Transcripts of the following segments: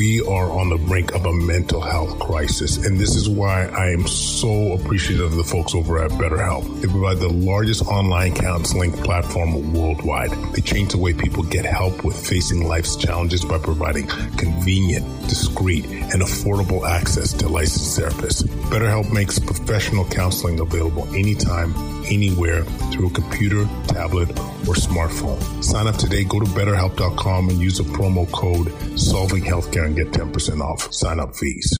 we are on the brink of a mental health crisis. And this is why I am so appreciative of the folks over at BetterHelp. They provide the largest online counseling platform worldwide. They change the way people get help with facing life's challenges by providing convenient, discreet, and affordable access to licensed therapists. BetterHelp makes professional counseling available anytime, anywhere through a computer, tablet, or smartphone. Sign up today. Go to betterhelp.com and use the promo code Solving Healthcare and get 10% off sign up fees.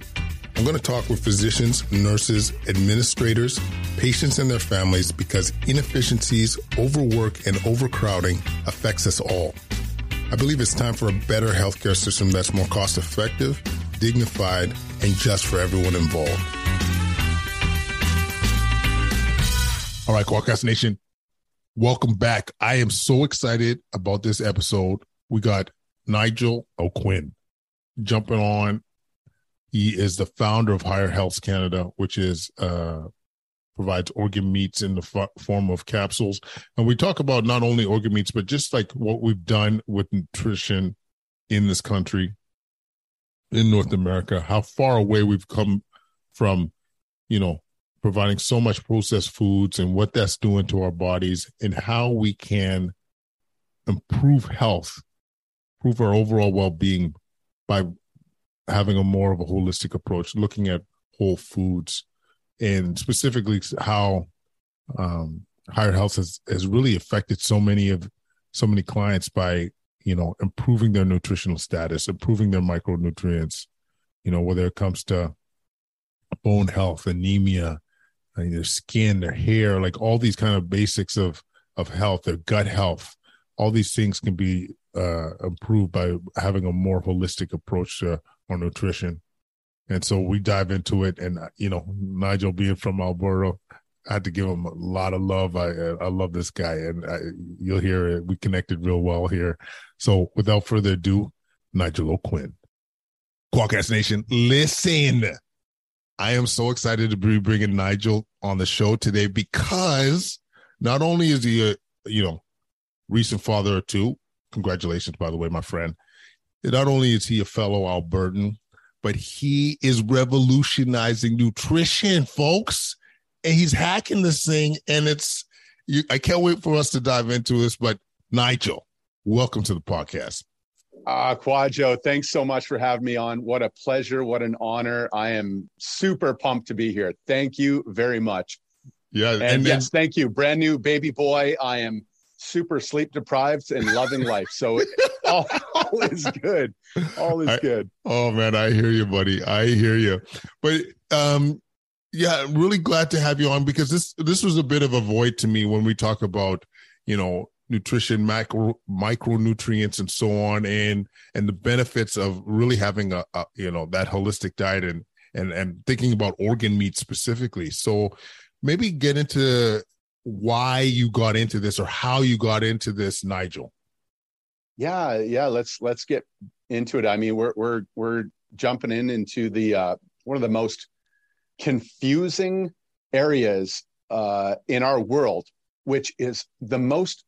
I'm going to talk with physicians, nurses, administrators, patients, and their families because inefficiencies, overwork, and overcrowding affects us all. I believe it's time for a better healthcare system that's more cost effective, dignified, and just for everyone involved. All right, Kwadcast Nation, welcome back. I am so excited about this episode. We got Nigel O'Quinn jumping on he is the founder of Higher Health Canada, which is uh, provides organ meats in the f- form of capsules. And we talk about not only organ meats, but just like what we've done with nutrition in this country, in North America, how far away we've come from, you know, providing so much processed foods and what that's doing to our bodies and how we can improve health, improve our overall well-being by having a more of a holistic approach, looking at whole foods and specifically how um, higher health has, has really affected so many of so many clients by you know improving their nutritional status improving their micronutrients you know whether it comes to bone health anemia their skin their hair like all these kind of basics of of health their gut health. All these things can be uh, improved by having a more holistic approach to or nutrition. And so we dive into it. And, uh, you know, Nigel being from Alberta, I had to give him a lot of love. I I love this guy, and I, you'll hear it. We connected real well here. So without further ado, Nigel O'Quinn, Kwadcast Nation, listen. I am so excited to be bringing Nigel on the show today because not only is he a you know recent father or two, congratulations by the way, my friend, not only is he a fellow Albertan, but he is revolutionizing nutrition, folks. And he's hacking this thing. And it's, you, I can't wait for us to dive into this. But Nigel, welcome to the podcast. Uh, Kwadwo, thanks so much for having me on. What a pleasure. What an honor. I am super pumped to be here. Thank you very much. Yeah. And, and yes, thank you. Brand new baby boy. I am super sleep deprived and loving life. So all, all, is good. All is I, good. Oh man, I hear you, buddy. I hear you. But um yeah, really glad to have you on because this this was a bit of a void to me when we talk about, you know, nutrition, macro micronutrients and so on and and the benefits of really having a, a you know, that holistic diet and and and thinking about organ meat specifically. So maybe get into why you got into this or how you got into this, Nigel. Yeah, yeah. Let's let's get into it. I mean, we're we're we're jumping in into the uh, one of the most confusing areas uh, in our world, which is the most.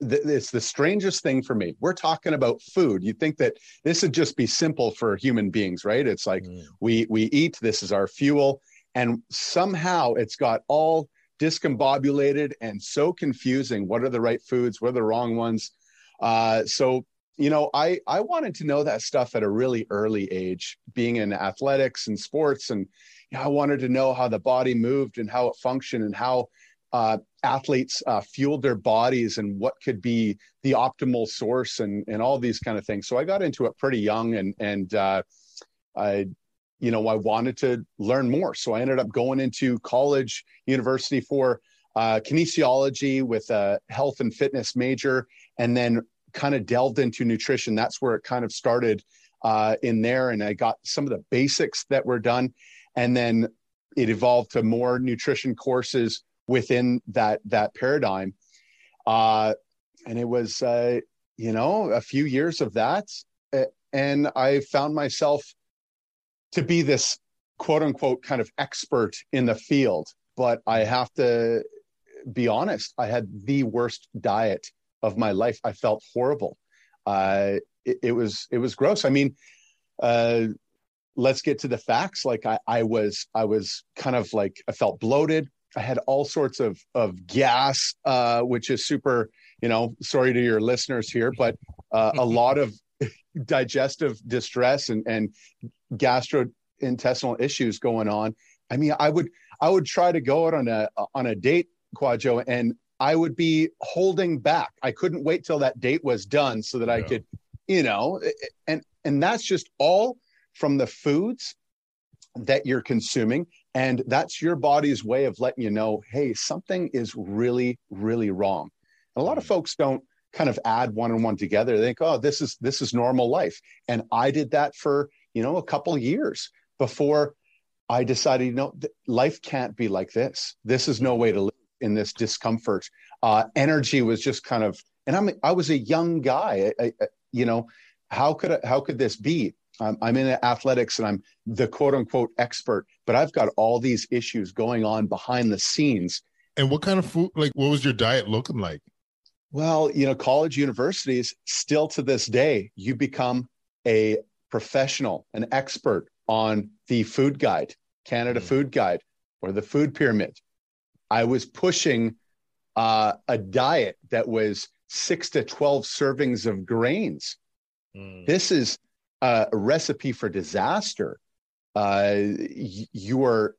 It's the strangest thing for me. We're talking about food. You think that this would just be simple for human beings, right? It's like mm. we we eat. This is our fuel, and somehow it's got all discombobulated and so confusing. What are the right foods? What are the wrong ones? Uh, so, you know, I, I wanted to know that stuff at a really early age, being in athletics and sports and, I wanted to know how the body moved and how it functioned and how uh, athletes uh, fueled their bodies and what could be the optimal source and and all these kind of things. So I got into it pretty young and and uh, I you know I wanted to learn more. So I ended up going into college, university for uh, kinesiology with a health and fitness major, and then kind of delved into nutrition. That's where it kind of started uh, in there, and I got some of the basics that were done, and then it evolved to more nutrition courses within that that paradigm. Uh, and it was, uh, you know, a few years of that, and I found myself to be this quote unquote kind of expert in the field. But I have to be honest, I had the worst diet of my life. I felt horrible. Uh, it, it, was it was gross. I mean, uh, let's get to the facts. Like I, I was I was kind of like I felt bloated. I had all sorts of of gas, uh, which is super. You know, sorry to your listeners here, but uh, a lot of digestive distress and and gastrointestinal issues going on. I mean, I would I would try to go out on a on a date, Kwadwo, and I would be holding back. I couldn't wait till that date was done so that yeah. I could, you know, and and that's just all from the foods that you're consuming and that's your body's way of letting you know, hey, something is really, really wrong. And a lot of mm. folks don't kind of add one and one together. They think, oh, this is this is normal life. And I did that for, you know, a couple years before I decided, you know, life can't be like this. This is no way to live in this discomfort. Uh, energy was just kind of, and I'm I was a young guy. I, I, you know, how could I, how could this be? I'm, I'm in athletics and I'm the quote unquote expert, but I've got all these issues going on behind the scenes. And what kind of food, like, what was your diet looking like? Well, you know, college universities still to this day, you become a professional, an expert on the food guide, Canada mm. Food Guide, or the food pyramid. I was pushing uh, a diet that was six to 12 servings of grains. Mm. This is a recipe for disaster. Uh, you are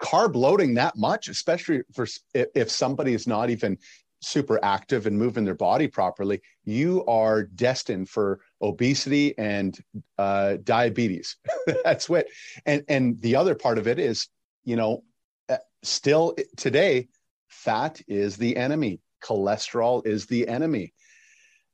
carb loading that much, especially for if somebody is not even super active and moving their body properly, you are destined for obesity and uh, diabetes. That's what. And and the other part of it is, you know, still today, fat is the enemy. Cholesterol is the enemy.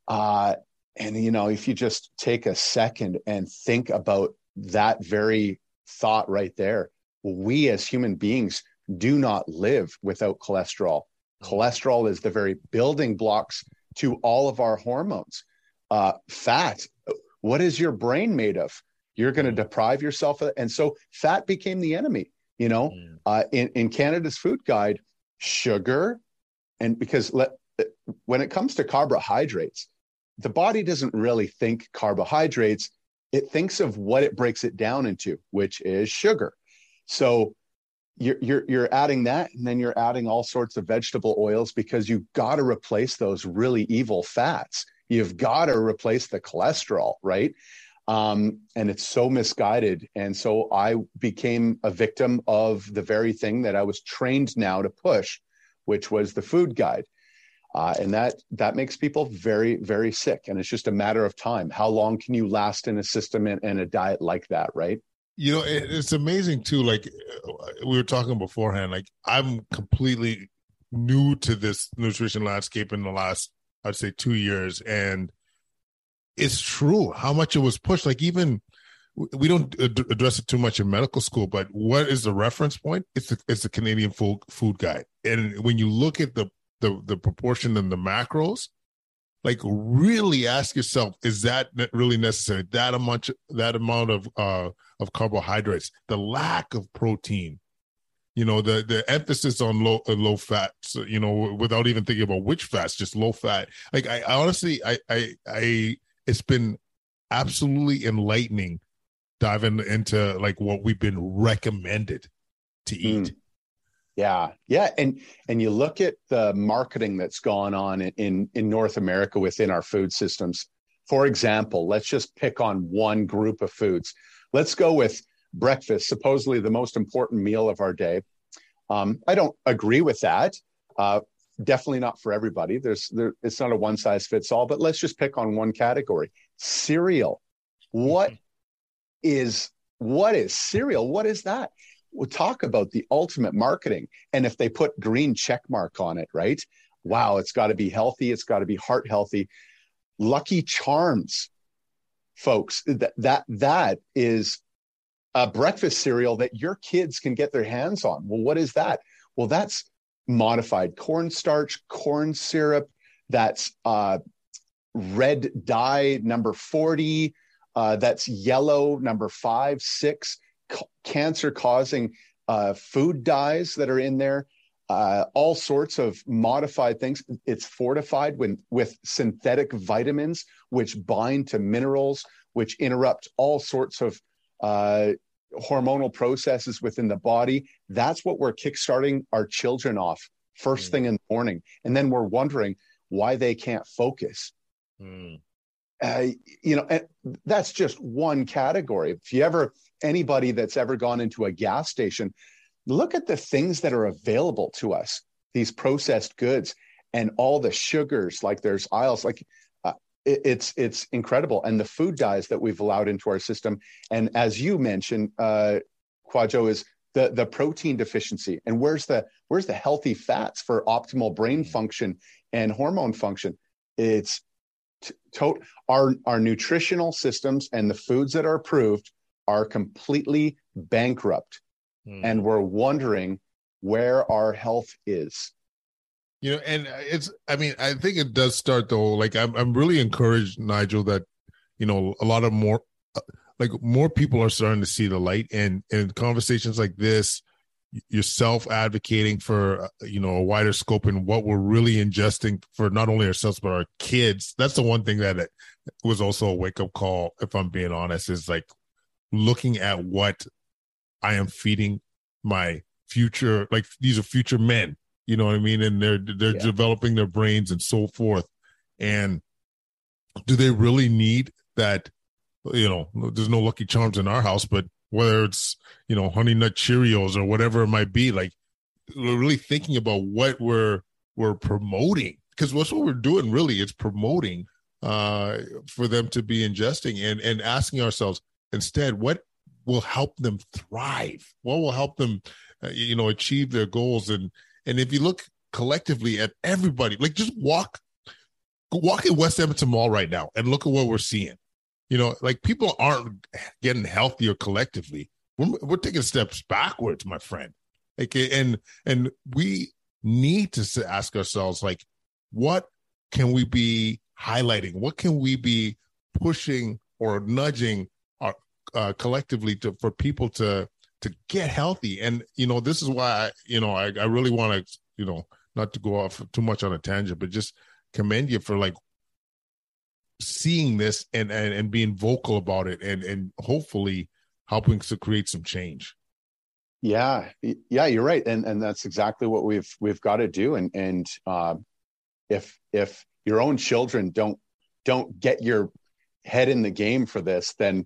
Uh, and, you know, if you just take a second and think about that very thought right there, we as human beings do not live without cholesterol. Cholesterol is the very building blocks to all of our hormones. Uh, fat, what is your brain made of? You're going to deprive yourself of. And so fat became the enemy. You know, uh, in, in Canada's food guide, sugar, and because let, when it comes to carbohydrates, the body doesn't really think carbohydrates. It thinks of what it breaks it down into, which is sugar. So you're, you're, you're adding that, and then you're adding all sorts of vegetable oils because you've got to replace those really evil fats. You've got to replace the cholesterol, right? Um, and it's so misguided. And so I became a victim of the very thing that I was trained now to push, which was the food guide. Uh, and that that makes people very very sick and it's just a matter of time how long can you last in a system and, and a diet like that right you know it, it's amazing too like we were talking beforehand like i'm completely new to this nutrition landscape in the last i'd say two years and it's true how much it was pushed. Like even we don't address it too much in medical school, but what is the reference point? It's the, it's the Canadian food food guide, and when you look at the the the proportion and the macros like really ask yourself is that really necessary? That amount that amount of uh of carbohydrates the lack of protein you know the the emphasis on low uh, low fats, you know without even thinking about which fats just low fat. Like I honestly I, I i it's been absolutely enlightening diving into like what we've been recommended to eat mm. Yeah, yeah, and and you look at the marketing that's gone on in in North America within our food systems. For example, let's just pick on one group of foods. Let's go with breakfast, supposedly the most important meal of our day. Um, I don't agree with that. Uh, definitely not for everybody. There's there, it's not a one size fits all. But let's just pick on one category: cereal. What mm-hmm. is what is cereal? What is that? We'll talk about the ultimate marketing, and if they put green check mark on it, right? Wow, it's got to be healthy. It's got to be heart healthy. Lucky Charms, folks. That that that is a breakfast cereal that your kids can get their hands on. Well, what is that? Well, that's modified cornstarch, corn syrup. That's uh, red dye number 40. Uh, that's yellow number five, six, cancer causing uh, food dyes that are in there. Uh, all sorts of modified things. It's fortified with, with synthetic vitamins, which bind to minerals, which interrupt all sorts of uh, hormonal processes within the body. That's what we're kickstarting our children off first mm. thing in the morning. And then we're wondering why they can't focus. Mm. Uh, you know, that's just one category. If you ever, anybody that's ever gone into a gas station, look at the things that are available to us, these processed goods and all the sugars, like there's aisles, like it's it's incredible. And the food dyes that we've allowed into our system and as you mentioned uh Kwadwo is the the protein deficiency. And where's the where's the healthy fats for optimal brain mm. function and hormone function? It's t- to- our our nutritional systems and the foods that are approved are completely bankrupt. Mm. and we're wondering where our health is you know and it's i mean i think it does start though like i'm, I'm really encouraged nigel that you know a lot of more uh, like more people are starting to see the light. And and conversations like this yourself advocating for uh, you know a wider scope and what we're really ingesting for not only ourselves but our kids that's the one thing that it was also a wake up call if i'm being honest is like looking at what i am feeding my future like these are future men you know what I mean? And they're they're yeah. developing their brains and so forth. And do they really need that? You know, there's no Lucky Charms in our house, but whether it's you know Honey Nut Cheerios or whatever it might be, like we're really thinking about what we're we're promoting because what's what we're doing really it's promoting uh for them to be ingesting and and asking ourselves instead what will help them thrive what will help them uh, you know achieve their goals and and if you look collectively at everybody, like just walk, walk in West Edmonton Mall right now and look at what we're seeing. You know, like people aren't getting healthier collectively. We're, we're taking steps backwards, my friend. Like, and and we need to ask ourselves, like, what can we be highlighting? What can we be pushing or nudging our, uh, collectively to for people to to get healthy. And you know, this is why I, you know I, I really want to you know not to go off too much on a tangent, but just commend you for like seeing this and and, and being vocal about it and and hopefully helping to create some change. Yeah, yeah, you're right, and and that's exactly what we've we've got to do. And and uh, if if your own children don't don't get your head in the game for this, then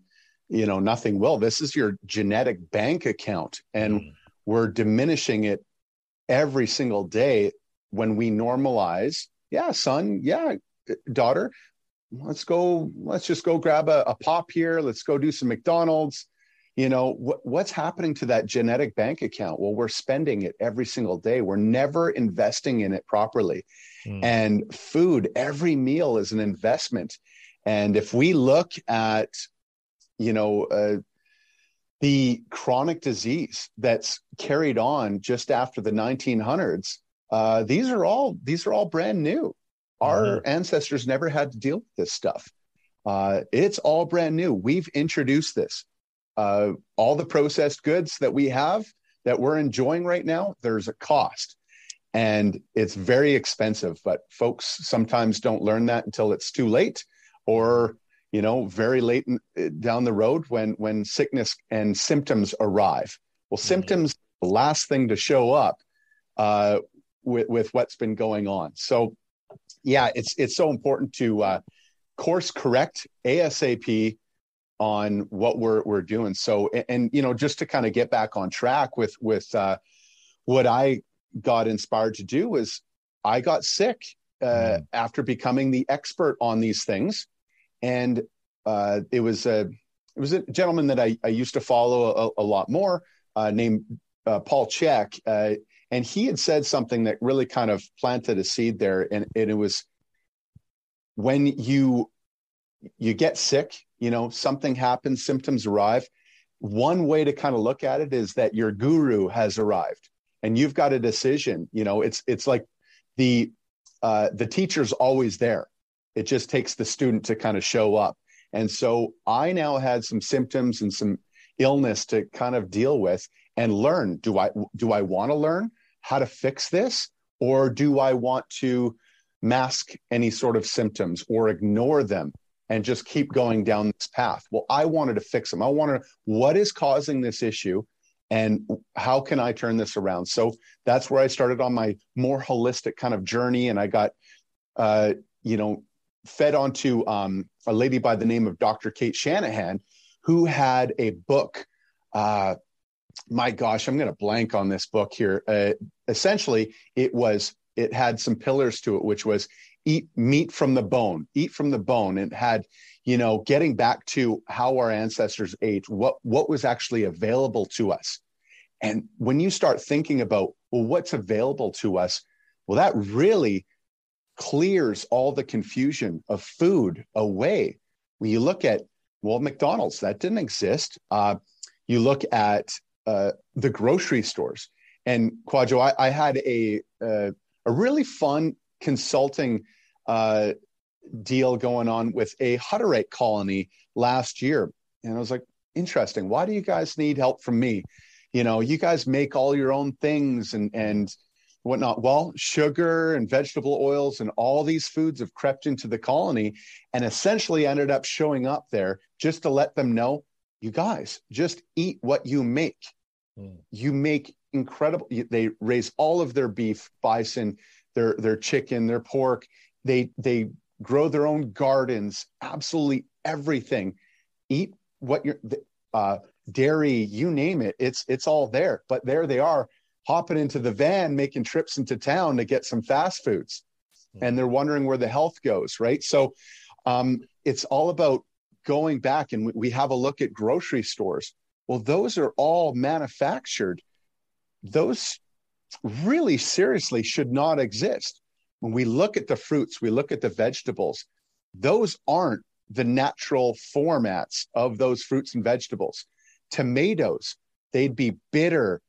you know nothing will. This is your genetic bank account and mm. we're diminishing it every single day. When we normalize yeah son yeah daughter let's go let's just go grab a, a pop here. Let's go do some mcdonald's. You know wh- what's happening to that genetic bank account? Well we're spending it every single day. We're never investing in it properly. Mm. and food every meal is an investment. And if we look at you know, uh, the chronic disease that's carried on just after the 1900s. Uh, these are all these are all brand new. Our mm-hmm. ancestors never had to deal with this stuff. Uh, it's all brand new. We've introduced this. Uh, all the processed goods that we have that we're enjoying right now, there's a cost, and it's very expensive. But folks sometimes don't learn that until it's too late, or you know, very late in, uh, down the road when when sickness and symptoms arrive. Well, mm-hmm. symptoms the last thing to show up uh, with with what's been going on. So, yeah, it's it's so important to uh, course correct ASAP on what we're we're doing. So and, and you know just to kind of get back on track with with uh, what I got inspired to do was I got sick uh, mm. after becoming the expert on these things, and uh, it was a it was a gentleman that I, I used to follow a, a lot more uh, named uh, Paul Chek, uh, and he had said something that really kind of planted a seed there, and, and it was when you you get sick, you know, something happens, symptoms arrive. One way to kind of look at it is that your guru has arrived and you've got a decision. You know, it's it's like the uh, the teacher's always there. It just takes the student to kind of show up. And so I now had some symptoms and some illness to kind of deal with and learn. Do I do I want to learn how to fix this, or do I want to mask any sort of symptoms or ignore them and just keep going down this path? Well, I wanted to fix them. I wanted what is causing this issue and how can I turn this around? So that's where I started on my more holistic kind of journey. And I got, uh, you know, fed onto um, a lady by the name of Dr. Cate Shanahan, who had a book. Uh, my gosh, I'm going to blank on this book here. Uh, essentially, it was it had some pillars to it, which was eat meat from the bone, eat from the bone. It had, you know, getting back to how our ancestors ate, what what was actually available to us. And when you start thinking about, well, what's available to us, well, that really clears all the confusion of food away. When you look at, well, McDonald's, that didn't exist. Uh, you look at uh, the grocery stores. And Kwadwo, I, I had a, uh, a really fun consulting uh, deal going on with a Hutterite colony last year. And I was like, interesting. Why do you guys need help from me? You know, you guys make all your own things and, and whatnot. Well, sugar and vegetable oils and all these foods have crept into the colony and essentially ended up showing up there just to let them know you guys just eat what you make. Mm. You make incredible, they raise all of their beef, bison, their, their chicken, their pork. They, they grow their own gardens, absolutely everything. Eat what you're, uh, dairy, you name it. It's, it's all there, but there they are hopping into the van, making trips into town to get some fast foods. Hmm. And they're wondering where the health goes, right? So um, it's all about going back and we have a look at grocery stores. Well, those are all manufactured. Those really seriously should not exist. When we look at the fruits, we look at the vegetables, those aren't the natural formats of those fruits and vegetables. Tomatoes, they'd be bitter,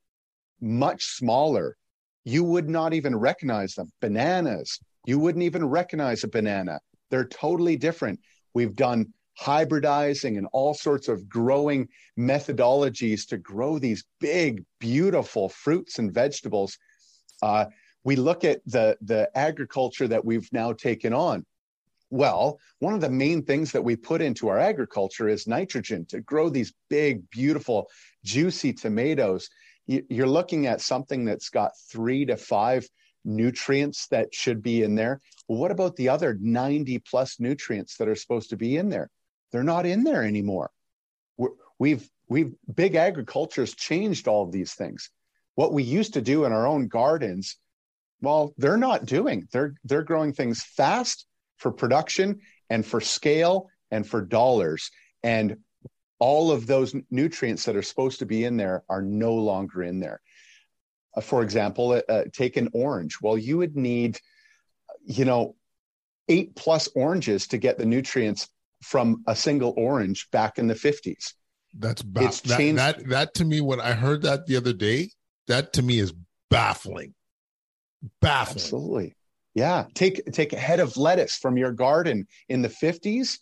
much smaller. You would not even recognize them. Bananas, you wouldn't even recognize a banana. They're totally different. We've done hybridizing and all sorts of growing methodologies to grow these big, beautiful fruits and vegetables. Uh, we look at the, the agriculture that we've now taken on. Well, one of the main things that we put into our agriculture is nitrogen to grow these big, beautiful, juicy tomatoes you're looking at something that's got three to five nutrients that should be in there. Well, what about the other 90 plus nutrients that are supposed to be in there? They're not in there anymore. we we've we've big agriculture has changed all of these things. What we used to do in our own gardens, well, they're not doing. They're they're growing things fast for production and for scale and for dollars. And all of those nutrients that are supposed to be in there are no longer in there. Uh, for example, uh, uh, take an orange. Well, you would need, you know, eight plus oranges to get the nutrients from a single orange back in the 50s. That's ba- it's that, changed. that that to me when I heard that the other day, that to me is baffling. Baffling. Absolutely. Yeah. Take take a head of lettuce from your garden in the 50s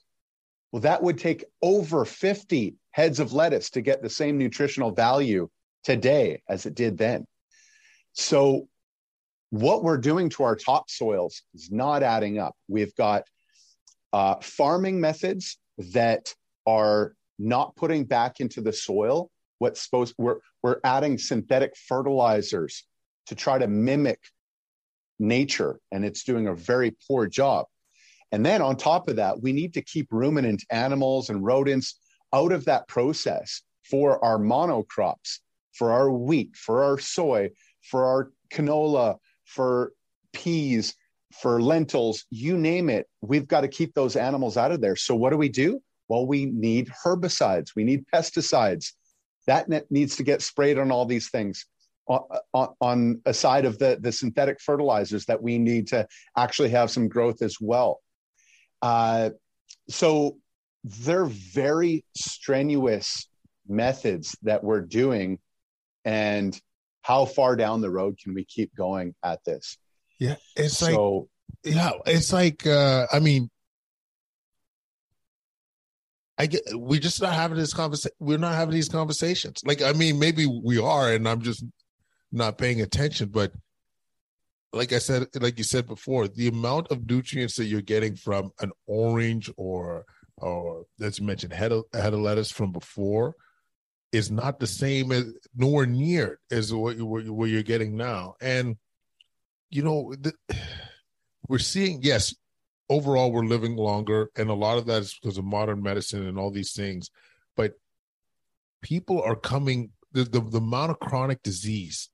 well, that would take over 50 heads of lettuce to get the same nutritional value today as it did then. So, what we're doing to our topsoils is not adding up. We've got uh, farming methods that are not putting back into the soil what's supposed we're we're adding synthetic fertilizers to try to mimic nature and it's doing a very poor job and then on top of that, we need to keep ruminant animals and rodents out of that process for our monocrops, for our wheat, for our soy, for our canola, for peas, for lentils, you name it, we've got to keep those animals out of there. So what do we do? Well, we need herbicides, we need pesticides. That needs to get sprayed on all these things. On, on, on a side of the, the synthetic fertilizers that we need to actually have some growth as well. Uh, so they're very strenuous methods that we're doing. And how far down the road can we keep going at this? Yeah, it's so, like yeah, it's like uh I mean I get we're just not having this conversation we're not having these conversations. Like I mean maybe we are and I'm just not paying attention, but like I said, like you said before, the amount of nutrients that you're getting from an orange or or as you mentioned head of, head of lettuce from before is not the same as nowhere near as what, you, what you're getting now. And you know, the, we're seeing, yes, overall we're living longer, and a lot of that is because of modern medicine and all these things. But people are coming, the, the, the amount of chronic disease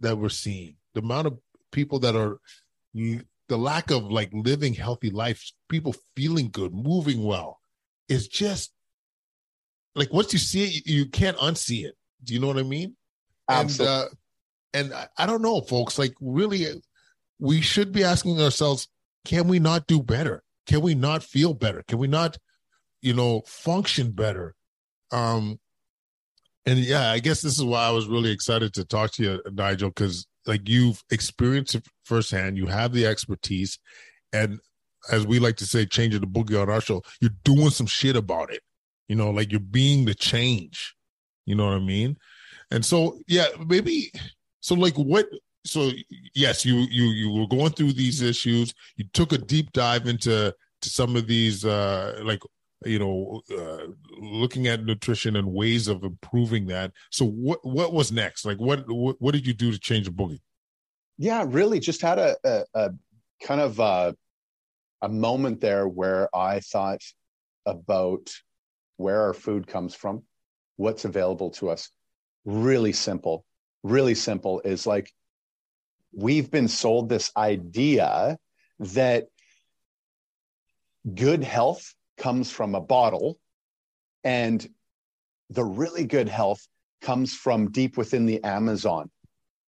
that we're seeing, the amount of people that are, the lack of like living healthy life, people feeling good, moving well, is just like once you see it, you can't unsee it. Do you know what I mean? Absolutely. And, uh, and I, I don't know, folks. Like, really, we should be asking ourselves can we not do better can we not feel better can we not you know function better um and yeah i guess this is why i was really excited to talk to you nigel because like you've experienced it firsthand you have the expertise and as we like to say changing the boogie on our show you're doing some shit about it. You know like you're being the change. You know what i mean? And so yeah maybe so like what so yes, you you you were going through these issues. You took a deep dive into to some of these, uh, like you know, uh, looking at nutrition and ways of improving that. So what what was next? Like what what, what did you do to change the boogie? Yeah, really, just had a, a, a kind of a, uh, a moment there where I thought about where our food comes from, what's available to us. Really simple, really simple is like we've been sold this idea that good health comes from a bottle and the really good health comes from deep within the Amazon.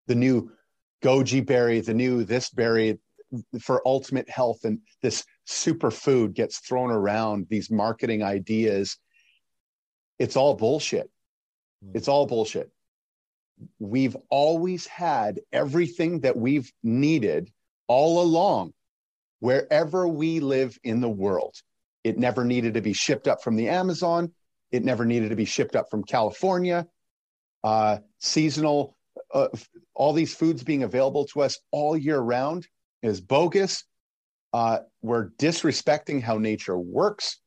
The new goji berry, the new this berry for ultimate health, and this superfood gets thrown around, these marketing ideas. It's all bullshit. Hmm. It's all bullshit we've always had everything that we've needed all along, wherever we live in the world. It never needed to be shipped up from the Amazon. It never needed to be shipped up from California. Uh, seasonal, uh, all these foods being available to us all year round is bogus. Uh, we're disrespecting how nature works,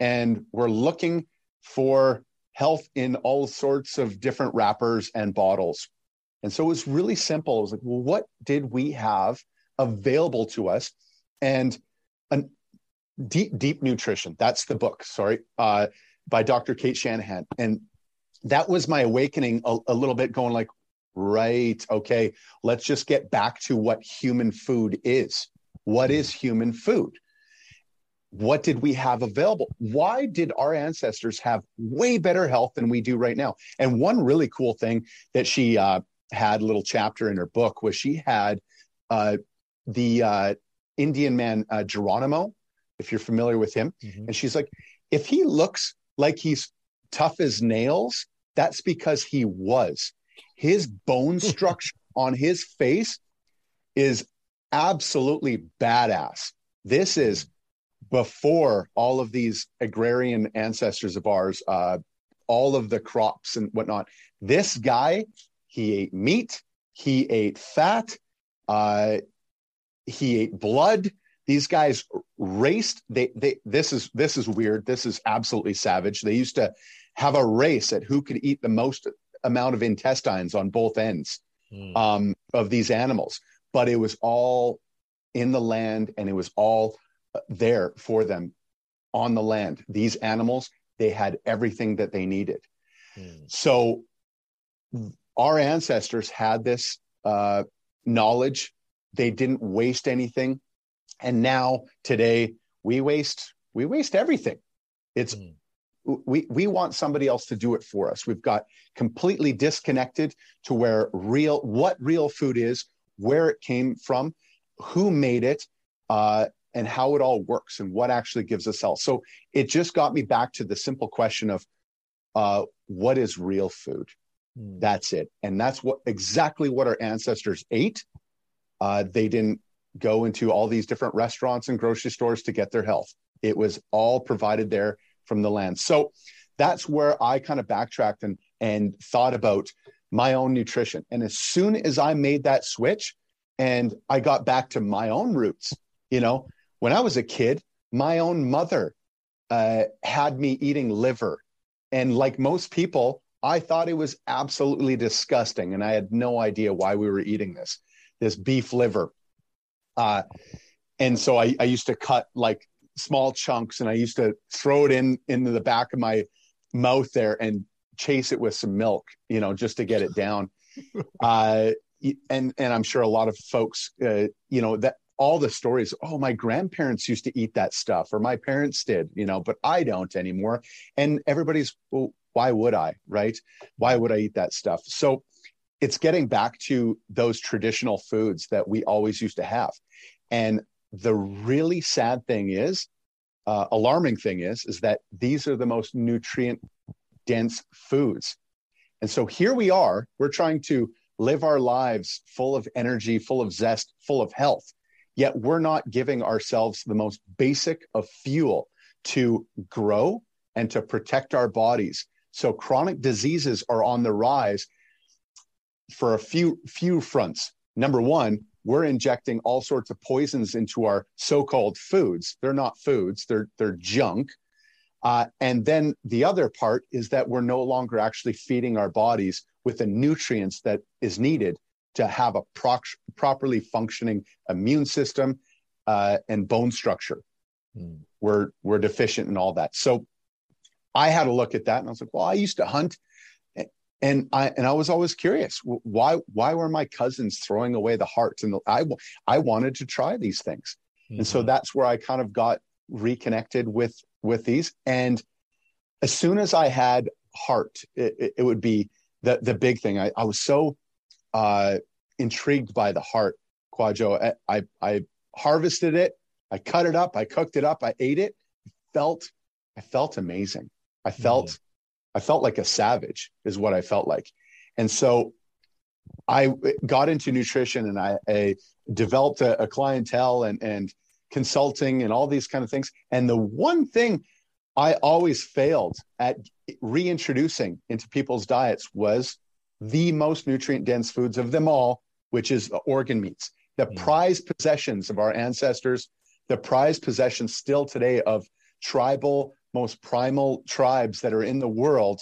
and we're looking for health in all sorts of different wrappers and bottles. And so it was really simple. It was like, well, what did we have available to us? And an, deep, deep nutrition. That's the book. Sorry, uh, by Dr. Cate Shanahan. And that was my awakening a, a little bit, going like, right, okay, let's just get back to what human food is. What is human food? what did we have available? Why did our ancestors have way better health than we do right now? And one really cool thing that she uh, had a little chapter in her book was she had uh, the uh, Indian man uh, Geronimo, if you're familiar with him, mm-hmm. and she's like, if he looks like he's tough as nails, that's because he was. His bone structure on his face is absolutely badass. This is before all of these agrarian ancestors of ours, uh, all of the crops and whatnot. This guy, he ate meat, he ate fat, uh, he ate blood. These guys raced. They, they, this is this is weird. This is absolutely savage. They used to have a race at who could eat the most amount of intestines on both ends mm. um, of these animals. But it was all in the land, and it was all there for them on the land. These animals, they had everything that they needed. Mm. So our ancestors had this uh, knowledge. They didn't waste anything. And now today we waste we waste everything. It's mm. we we want somebody else to do it for us. We've got completely disconnected to where real what real food is, where it came from, who made it, uh, and how it all works and what actually gives us health. So it just got me back to the simple question of uh, what is real food? Mm. That's it. And that's what exactly what our ancestors ate. Uh, they didn't go into all these different restaurants and grocery stores to get their health. It was all provided there from the land. So that's where I kind of backtracked and and thought about my own nutrition. And as soon as I made that switch and I got back to my own roots, you know, when I was a kid, my own mother uh, had me eating liver. And like most people, I thought it was absolutely disgusting. And I had no idea why we were eating this, this beef liver. Uh, and so I, I used to cut like small chunks and I used to throw it in into the back of my mouth there and chase it with some milk, you know, just to get it down. Uh, and and I'm sure a lot of folks, uh, you know, that all the stories. Oh, my grandparents used to eat that stuff, or my parents did, you know, but I don't anymore. And everybody's, well, why would I, right? Why would I eat that stuff? So it's getting back to those traditional foods that we always used to have. And the really sad thing is, uh, alarming thing is, is that these are the most nutrient dense foods. And so here we are, we're trying to live our lives full of energy, full of zest, full of health. Yet we're not giving ourselves the most basic of fuel to grow and to protect our bodies. So chronic diseases are on the rise for a few few fronts. Number one, we're injecting all sorts of poisons into our so-called foods. They're not foods; they're they're junk. Uh, and then the other part is that we're no longer actually feeding our bodies with the nutrients that is needed to have a pro- properly functioning immune system uh, and bone structure. Mm. We're we're deficient in all that. So I had a look at that and I was like, well, I used to hunt, and I and I was always curious why why were my cousins throwing away the hearts and the, I I wanted to try these things, mm-hmm. and so mm-hmm. that's where I kind of got reconnected with with these. And as soon as I had heart, it, it would be the the big thing. I, I was so uh, intrigued by the heart, Kwadwo. I, I, I harvested it, I cut it up, I cooked it up, I ate it. Felt, I felt amazing. I felt, mm. I felt like a savage, is what I felt like. And so, I got into nutrition and I, I developed a, a clientele and and consulting and all these kind of things. And the one thing I always failed at reintroducing into people's diets was the most nutrient dense foods of them all, which is organ meats, the mm. prized possessions of our ancestors, the prized possessions still today of tribal, most primal tribes that are in the world.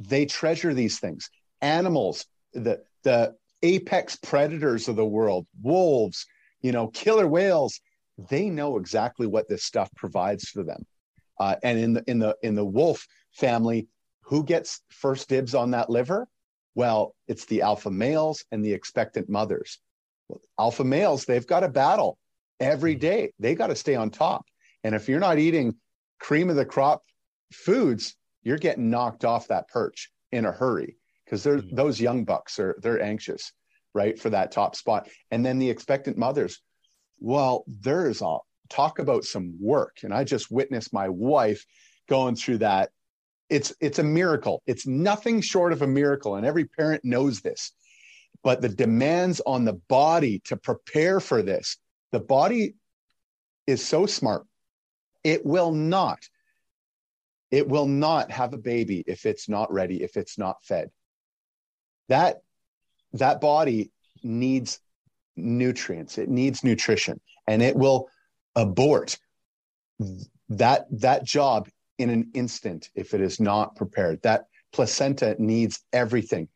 They treasure these things. Animals, the, the apex predators of the world, wolves, you know, killer whales, they know exactly what this stuff provides for them. Uh, and in the in the in the wolf family, who gets first dibs on that liver? Well, it's the alpha males and the expectant mothers. Well, alpha males, they've got to battle every day. mm-hmm. They got to stay on top. And if you're not eating cream of the crop foods, you're getting knocked off that perch in a hurry because they're mm-hmm. those young bucks are they're anxious, right, for that top spot. And then the expectant mothers, well, there's a talk about some work. And I just witnessed my wife going through that it's it's a miracle. It's nothing short of a miracle, and every parent knows this. But the demands on the body to prepare for this, the body is so smart. It will not, it will not have a baby if it's not ready, if it's not fed. That that body needs nutrients, it needs nutrition, and it will abort that that job in an instant if it is not prepared. That placenta needs everything.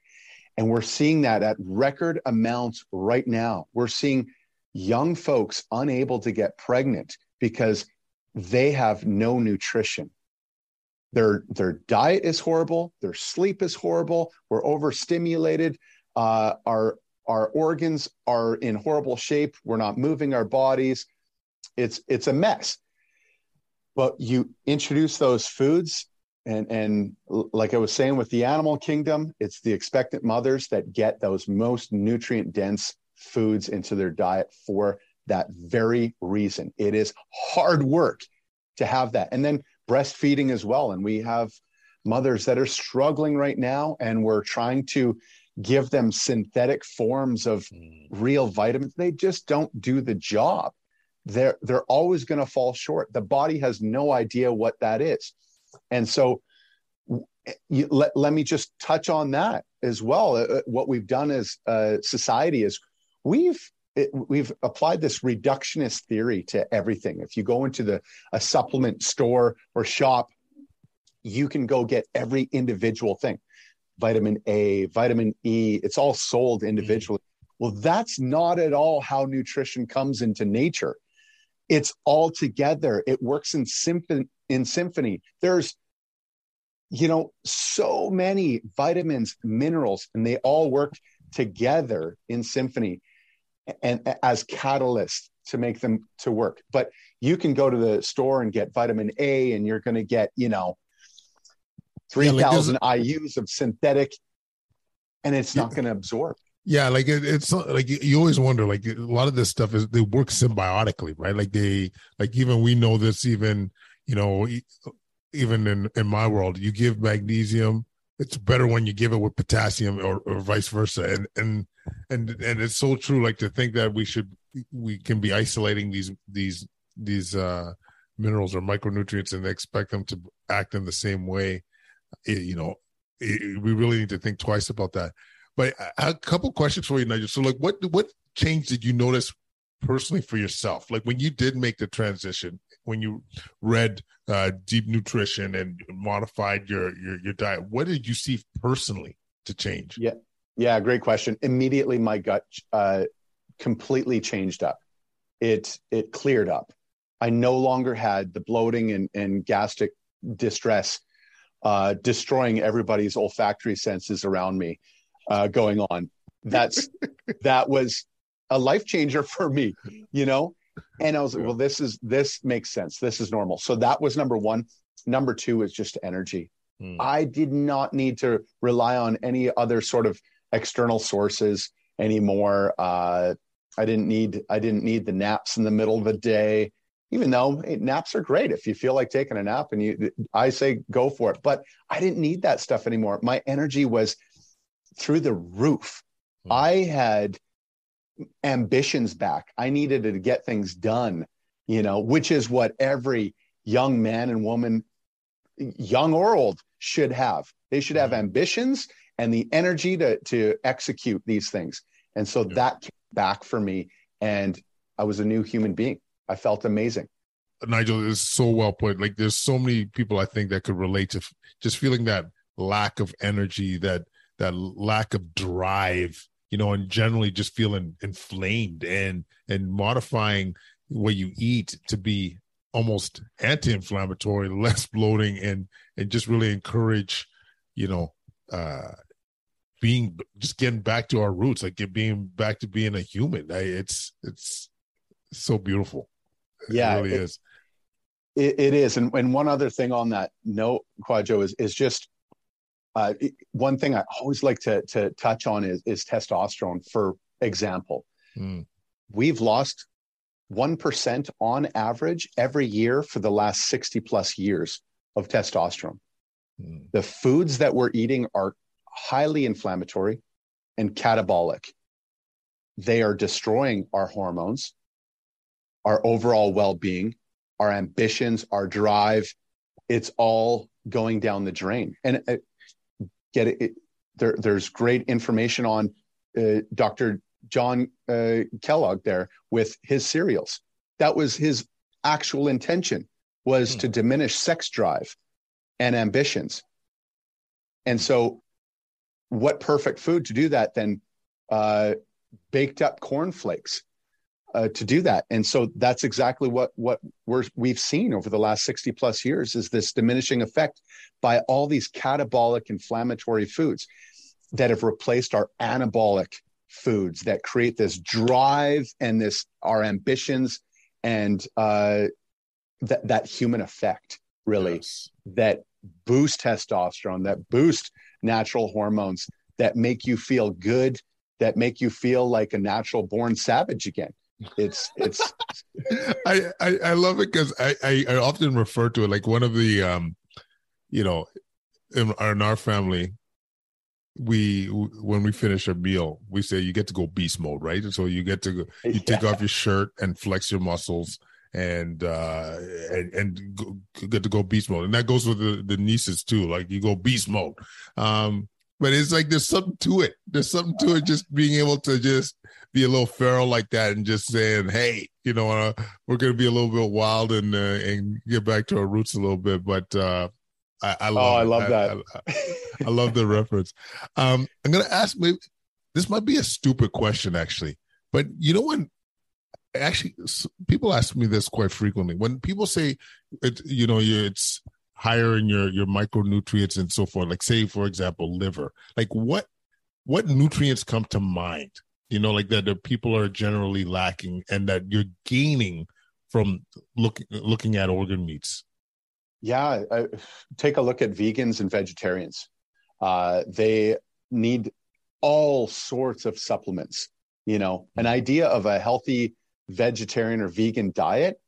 And we're seeing that at record amounts right now. We're seeing young folks unable to get pregnant because they have no nutrition. their their diet is horrible, their sleep is horrible, we're overstimulated, uh, our our organs are in horrible shape, we're not moving our bodies. It's it's a mess. But you introduce those foods and and like I was saying with the animal kingdom, it's the expectant mothers that get those most nutrient dense foods into their diet for that very reason. It is hard work to have that. And then breastfeeding as well. And we have mothers that are struggling right now, and we're trying to give them synthetic forms of mm. real vitamins. They just don't do the job. They're they're always going to fall short. The body has no idea what that is. And so you, let, let me just touch on that as well. Uh, uh what we've done as a society is we've it, we've applied this reductionist theory to everything. If you go into the a supplement store or shop, you can go get every individual thing. Vitamin A, vitamin E, it's all sold individually. Mm. Well, that's not at all how nutrition comes into nature. It's all together. It works in symphony in symphony. There's you know so many vitamins, minerals and they all work together in symphony and as catalysts to make them to work. But you can go to the store and get vitamin A, and you're going to get you know three thousand yeah, like IU's of synthetic, and it's not going to absorb. Yeah, like it, it's like you always wonder. Like a lot of this stuff is they work symbiotically, right? Like they, like even we know this. Even you know, even in in my world, you give magnesium it's better when you give it with potassium or, or vice versa and and and and it's so true like to think that we should we can be isolating these these these uh minerals or micronutrients and expect them to act in the same way it, you know it, we really need to think twice about that. But a couple questions for you nigel. So like what what change did you notice personally for yourself? Like when you did make the transition when you read uh, deep nutrition and modified your, your your diet what did you see personally to change? Yeah yeah great question immediately my gut uh, completely changed up it it cleared up i no longer had the bloating and, and gastric distress uh, destroying everybody's olfactory senses around me uh, going on that's that was a life changer for me, you know? And I was like, well, this is, this makes sense. This is normal. So that was number one. Number two is just energy. Mm. I did not need to rely on any other sort of external sources anymore. Uh, I didn't need, I didn't need the naps in the middle of the day, even though hey, naps are great. If you feel like taking a nap and you, I say go for it, but I didn't need that stuff anymore. My energy was through the roof. Mm. I had, ambitions back. I needed to get things done, you know, which is what every young man and woman, young or old, should have. They should have mm-hmm. ambitions and the energy to to execute these things. And so yeah. that came back for me, and I was a new human being. I felt amazing. Nigel is so well put. Like there's so many people I think that could relate to just feeling that lack of energy, that that lack of drive you know, and generally just feeling inflamed and and modifying what you eat to be almost anti-inflammatory, less bloating, and and just really encourage, you know, uh being just getting back to our roots, like being back to being a human. I, it's it's so beautiful. Yeah, it really it, is. It, it is, and and one other thing on that note, Kwadwo, is is just uh, one thing I always like to to touch on is, is testosterone. For example, mm. we've lost one percent on average every year for the last sixty plus years of testosterone. Mm. The foods that we're eating are highly inflammatory and catabolic. They are destroying our hormones, our overall well being, our ambitions, our drive. It's all going down the drain. And uh, get it. it there, there's great information on uh, Dr. John uh, Kellogg there with his cereals. That was his actual intention was hmm. to diminish sex drive and ambitions. And so, what perfect food to do that than uh, baked up cornflakes? uh, to do that. And so that's exactly what what we're we've seen over the last 60 plus years is this diminishing effect by all these catabolic inflammatory foods that have replaced our anabolic foods that create this drive and this our ambitions and uh, that that human effect really yes. that boost testosterone that boost natural hormones that make you feel good that make you feel like a natural born savage again it's it's I, I, I love it because I, I, I often refer to it like one of the um you know in, in our family we when we finish a meal we say you get to go beast mode right so you get to go, you yeah. take off your shirt and flex your muscles and uh and, and go, get to go beast mode and that goes with the, the nieces too like you go beast mode um but it's like there's something to it. There's something to it. Just being able to just be a little feral like that and just saying, "Hey, you know, uh, we're going to be a little bit wild and uh, and get back to our roots a little bit." But uh, I, I love. Oh, I love that. I, I, I, love the reference. Um, I'm going to ask. Maybe this might be a stupid question, actually, but you know when actually people ask me this quite frequently. When people say it, you know it's higher in your your micronutrients and so forth like say for example liver like what what nutrients come to mind? You know like that the people are generally lacking and that you're gaining from looking looking at organ meats? Yeah uh, take a look at vegans and vegetarians. Uh, they need all sorts of supplements you know? An mm-hmm. idea of a healthy vegetarian or vegan diet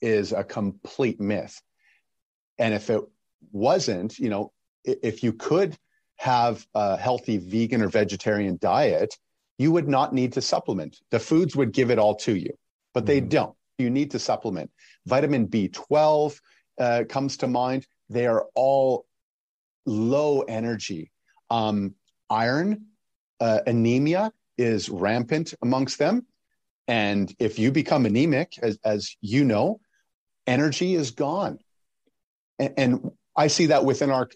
is a complete myth and if it wasn't, you know, if you could have a healthy vegan or vegetarian diet, you would not need to supplement. The foods would give it all to you, but they mm. don't. You need to supplement. Vitamin B12 uh, comes to mind. They are all low energy. Um, iron, uh, anemia is rampant amongst them. And if you become anemic, as, as you know, energy is gone. And, and I see that within our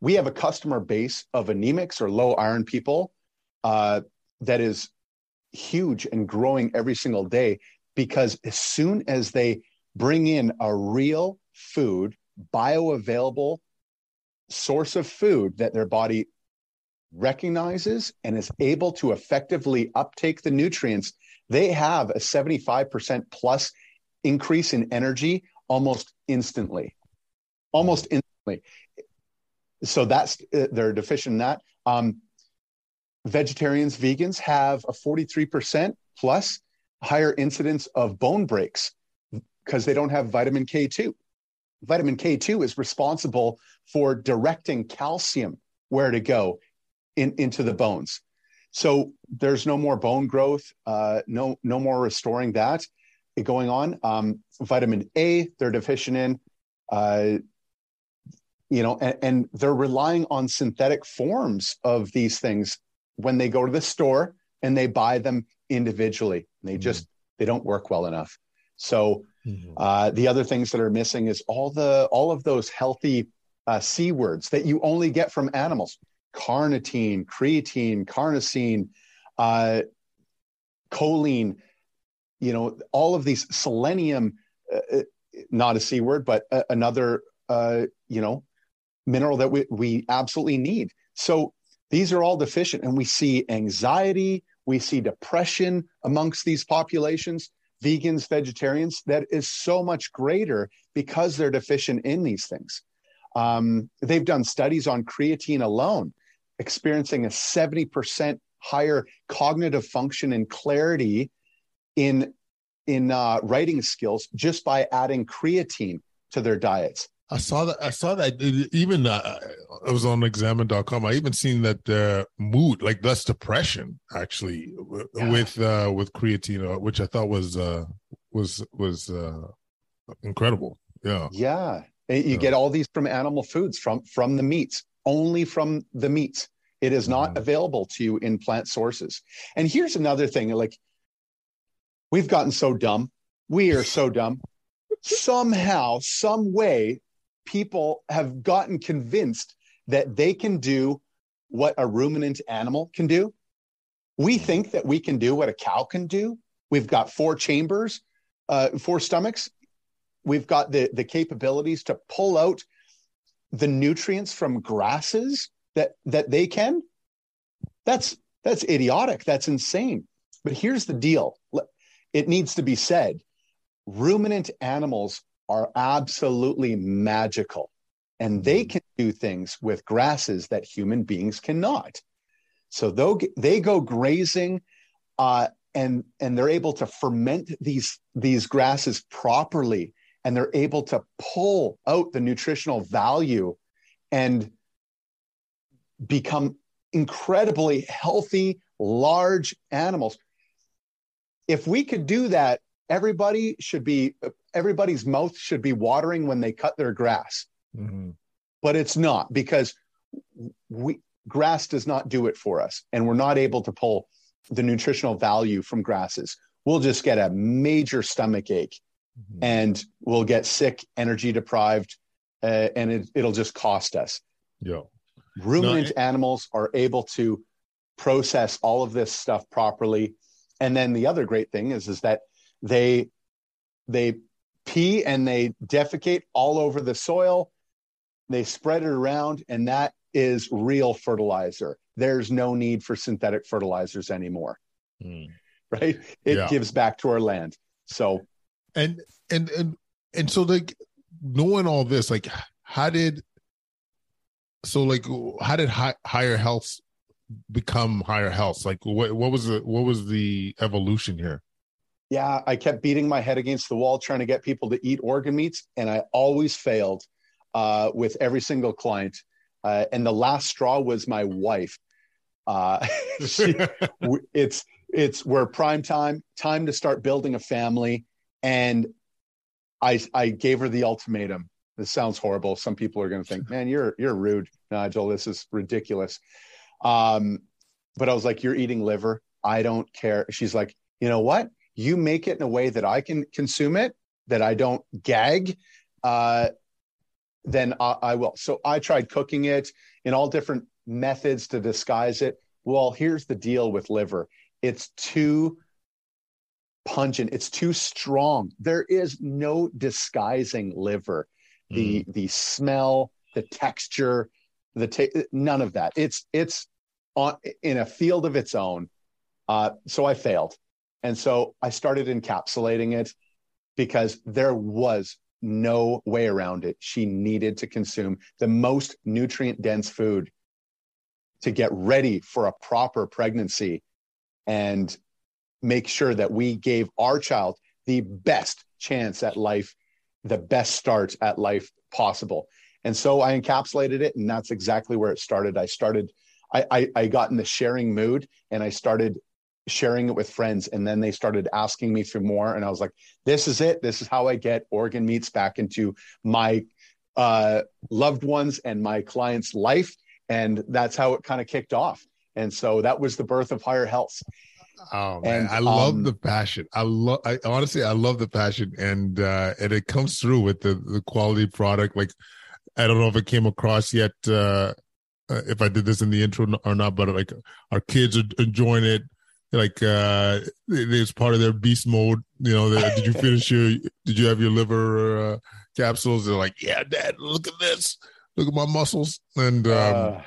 we have a customer base of anemics or low iron people uh, that is huge and growing every single day because as soon as they bring in a real food bioavailable source of food that their body recognizes and is able to effectively uptake the nutrients they have a 75% plus increase in energy almost instantly almost instantly. So that's uh, they're deficient in that. Um, vegetarians, vegans have a 43% plus higher incidence of bone breaks because they don't have vitamin K2. Vitamin K2 is responsible for directing calcium where to go in, into the bones. So there's no more bone growth, uh, no no more restoring that going on. Um, vitamin A they're deficient in. Uh, you know and, and they're relying on synthetic forms of these things when they go to the store and they buy them individually they mm-hmm. just they don't work well enough so mm-hmm. uh, the other things that are missing is all the all of those healthy uh, c words that you only get from animals carnitine creatine carnosine uh, choline you know all of these selenium uh, uh, not a c word but another uh, you know mineral that we, we absolutely need. So these are all deficient, and we see anxiety, we see depression amongst these populations, vegans, vegetarians, that is so much greater because they're deficient in these things. Um, they've done studies on creatine alone, experiencing a 70% higher cognitive function and clarity in in uh, writing skills just by adding creatine to their diets. I saw that. I saw that. Even uh, I was on examine.com. I even seen that the mood, like less depression, actually, yeah. with uh, with creatine, uh, which I thought was uh, was was uh, incredible. Yeah, yeah. You yeah. get all these from animal foods, from from the meats, only from the meats. It is not mm-hmm. available to you in plant sources. And here's another thing: like we've gotten so dumb. We are so dumb somehow, some way, people have gotten convinced that they can do what a ruminant animal can do. We think that we can do what a cow can do. We've got four chambers, uh, four stomachs. We've got the the capabilities to pull out the nutrients from grasses that that they can. That's that's idiotic. That's insane. But here's the deal. It needs to be said. Ruminant animals are absolutely magical and they mm-hmm. can do things with grasses that human beings cannot. So though they go grazing uh, and and they're able to ferment these these grasses properly and they're able to pull out the nutritional value and become incredibly healthy large animals. If we could do that everybody should be everybody's mouth should be watering when they cut their grass. Mm-hmm. but it's not because we grass does not do it for us and we're not able to pull the nutritional value from grasses, we'll just get a major stomach ache mm-hmm. and we'll get sick, energy deprived, uh, and it, it'll just cost us. Yeah. Ruminant no, it- animals are able to process all of this stuff properly. And then the other great thing is, is that they they pee and they defecate all over the soil. They spread it around, and that is real fertilizer. There's no need for synthetic fertilizers anymore. Mm. Right? It yeah. gives back to our land. So and and and and so like knowing all this, like how did so like how did high, higher health become higher health? Like what what was the what was the evolution here? Yeah, I kept beating my head against the wall trying to get people to eat organ meats, and I always failed uh, with every single client. Uh, and the last straw was my wife. Uh, she, it's it's we're prime time, time to start building a family, and I I gave her the ultimatum. This sounds horrible. Some people are going to think, "Man, you're you're rude, Nigel. This is ridiculous." Um, but I was like, "You're eating liver. I don't care." She's like, "You know what? You make it in a way that I can consume it, that I don't gag." Uh, then I, I will. So I tried cooking it in all different methods to disguise it. Well, here's the deal with liver it's too pungent, it's too strong. There is no disguising liver. The mm. the smell, the texture, the ta- none of that. It's it's on in a field of its own. Uh, so I failed, and so I started encapsulating it because there was no way around it. She needed to consume the most nutrient dense food to get ready for a proper pregnancy and make sure that we gave our child the best chance at life, the best start at life possible. And so I encapsulated it, and that's exactly where it started. I started, I, I, I got in the sharing mood and I started sharing it with friends and then they started asking me for more and i was like this is it this is how i get organ meats back into my uh, loved ones and my clients life and that's how it kind of kicked off and so that was the birth of higher health oh man. And, i love um, the passion. I love i honestly i love the passion. And uh and it comes through with the the quality product. Like i don't know if it came across yet uh if I did this in the intro or not, but like our kids are enjoying it. Like uh it's part of their beast mode. You know did you finish your did you have your liver uh, capsules? They're like yeah dad look at this. Look at my muscles. And um uh,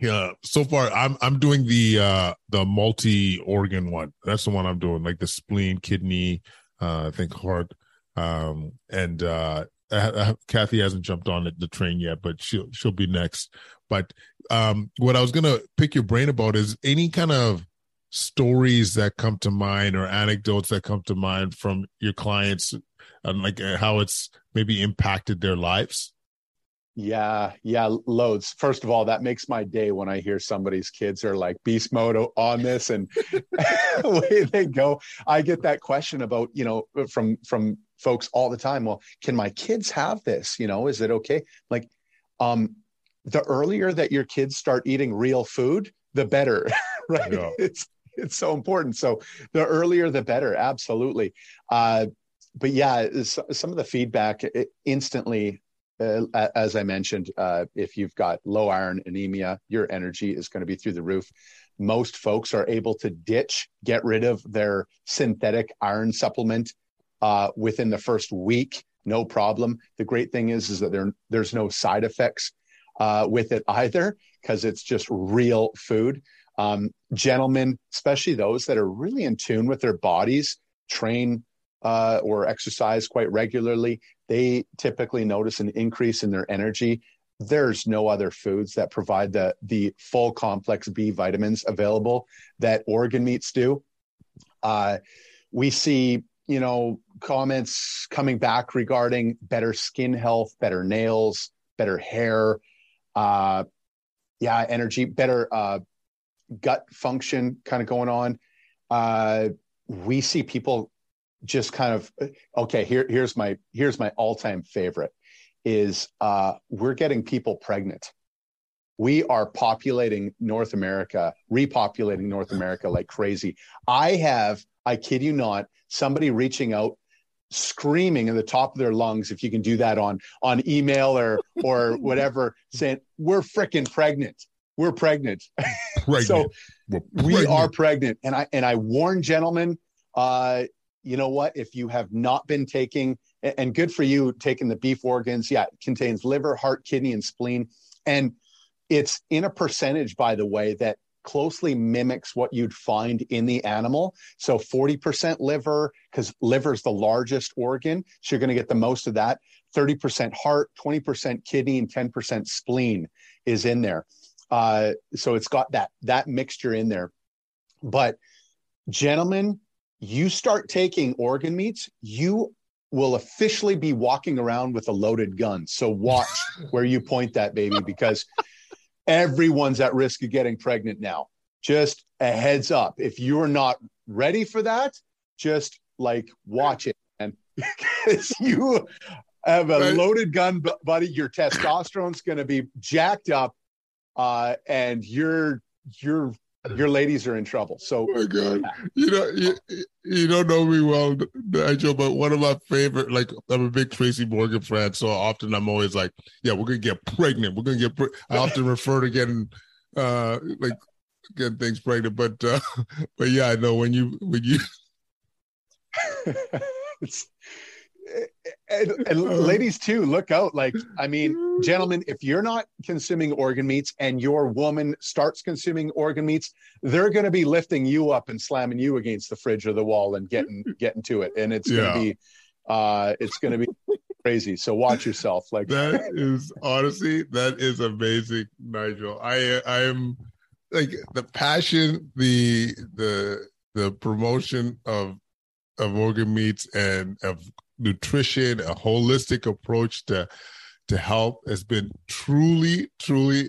yeah so far i'm i'm doing the uh the multi organ one that's the one i'm doing like the spleen kidney uh i think heart um and uh I, I, Kathy hasn't jumped on the, train yet, but she'll she'll be next. But um, what I was gonna pick your brain about is any kind of stories that come to mind or anecdotes that come to mind from your clients and like how it's maybe impacted their lives? Yeah, yeah, loads. First of all, that makes my day when I hear somebody's kids are like beast mode on this and away they go. I get that question about, you know, from from folks all the time. Well, can my kids have this? You know, is it okay? Like, um, the earlier that your kids start eating real food, the better, right? Yeah. It's it's so important. So the earlier the better. Absolutely. Uh, but yeah, some of the feedback instantly, uh, as I mentioned, uh, if you've got low iron anemia, your energy is going to be through the roof. most folks are able to ditch, get rid of their synthetic iron supplement uh, within the first week, no problem. The great thing is, is that there, there's no side effects uh, with it either because it's just real food. Um, gentlemen, especially those that are really in tune with their bodies, train uh, or exercise quite regularly, they typically notice an increase in their energy. There's no other foods that provide the the full complex B vitamins available that organ meats do. Uh, we see, you know, comments coming back regarding better skin health, better nails, better hair, uh, yeah, energy, better uh, gut function kind of going on. Uh, we see people just kind of okay. Here, here's my here's my all time favorite is uh, we're getting people pregnant. We are populating North America, repopulating North America like crazy. I have, I kid you not, somebody reaching out screaming in the top of their lungs if you can do that on on email or or whatever saying we're freaking pregnant we're pregnant, pregnant. so pregnant. we are pregnant and i and i warn gentlemen uh you know what if you have not been taking and good for you taking the beef organs yeah it contains liver heart kidney and spleen and it's in a percentage by the way that closely mimics what you'd find in the animal. So 40% liver, because liver is the largest organ. So you're going to get the most of that. 30% heart, 20% kidney, and 10% spleen is in there. Uh, so it's got that that mixture in there. But gentlemen, you start taking organ meats, you will officially be walking around with a loaded gun. So watch where you point that baby because everyone's at risk of getting pregnant now. Just a heads up. If you're not ready for that, just like watch it. And because you have a loaded gun, buddy, your testosterone's going to be jacked up, uh, and you're you're your ladies are in trouble. So, oh my God, you know, you, you don't know me well, Nigel, but one of my favorite, like, I'm a big Tracy Morgan fan, so often I'm always like, yeah, we're gonna get pregnant. We're gonna get. Pre-. I often refer to getting, uh, like, getting things pregnant, but, uh, but yeah, I know when you when you. and, and ladies too look out. Like i mean gentlemen if you're not consuming organ meats and your woman starts consuming organ meats they're going to be lifting you up and slamming you against the fridge or the wall and getting getting to it. And it's yeah. going to be uh it's going to be crazy. So watch yourself. Like that is honestly that is amazing nigel. I i am like the passion the the the promotion of of organ meats and of nutrition, a holistic approach to to health has been truly, truly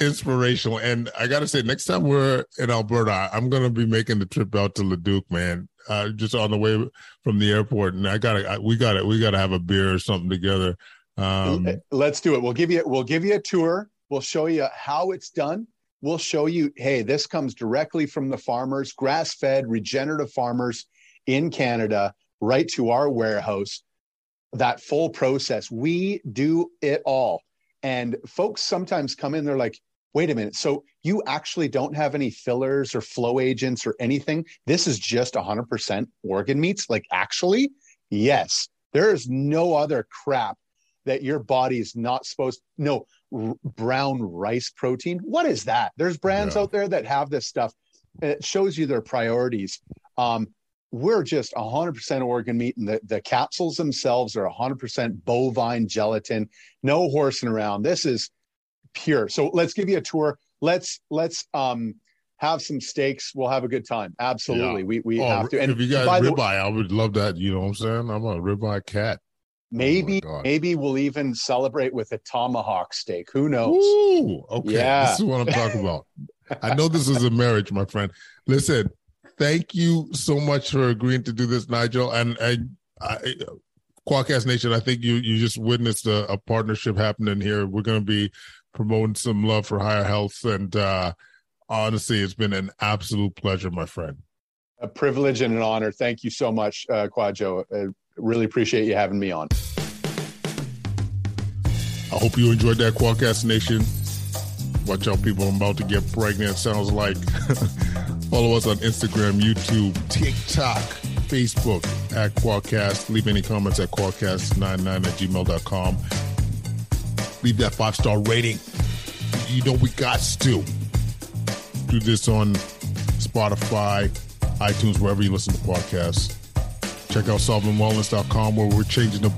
inspirational. And I got to say, next time we're in Alberta, I'm going to be making the trip out to Leduc, man. Uh, just on the way from the airport, and I gotta, we gotta, we gotta have a beer or something together. Um, Let's do it. We'll give you, we'll give you a tour. We'll show you how it's done. We'll show you, hey, this comes directly from the farmers, grass-fed, regenerative farmers in Canada right to our warehouse, that full process. We do it all. And folks sometimes come in, they're like, wait a minute. So you actually don't have any fillers or flow agents or anything? This is just 100% organ meats? Like, actually, yes. There is no other crap that your body is not supposed no r- brown rice protein what is that there's brands yeah. out there that have this stuff it shows you their priorities um, we're just 100% organ meat and the, the capsules themselves are 100% bovine gelatin. No horsing around. This is pure. So let's give you a tour. Let's let's um have some steaks. We'll have a good time. Absolutely. Yeah. we, we oh, have to. And if you got ribeye i would love that. You know what i'm saying? I'm a ribeye cat. Maybe oh maybe we'll even celebrate with a tomahawk steak. Who knows? Ooh, okay. Yeah. this is what i'm talking about. I know this is a marriage my friend. Listen thank you so much for agreeing to do this, Nigel. And, and I, Kwadcast Nation, I think you you just witnessed a, a partnership happening here. We're going to be promoting some love for higher health, and uh, honestly, it's been an absolute pleasure, my friend. A privilege and an honor. Thank you so much, uh, Kwadwo. I really appreciate you having me on. I hope you enjoyed that, Kwadcast Nation. Watch out, people. I'm about to get pregnant. Sounds like. Follow us on Instagram, YouTube, TikTok, Facebook at Kwadcast. Leave any comments at kwadcast99 at gmail.com. Leave that five star rating. You know we got to. Do this on Spotify, iTunes, wherever you listen to podcasts. Check out solvingwellness.com where we're changing the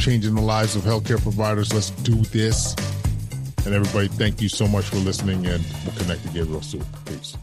changing the lives of healthcare providers. Let's do this. And everybody, thank you so much for listening, and we'll connect again real soon. Peace.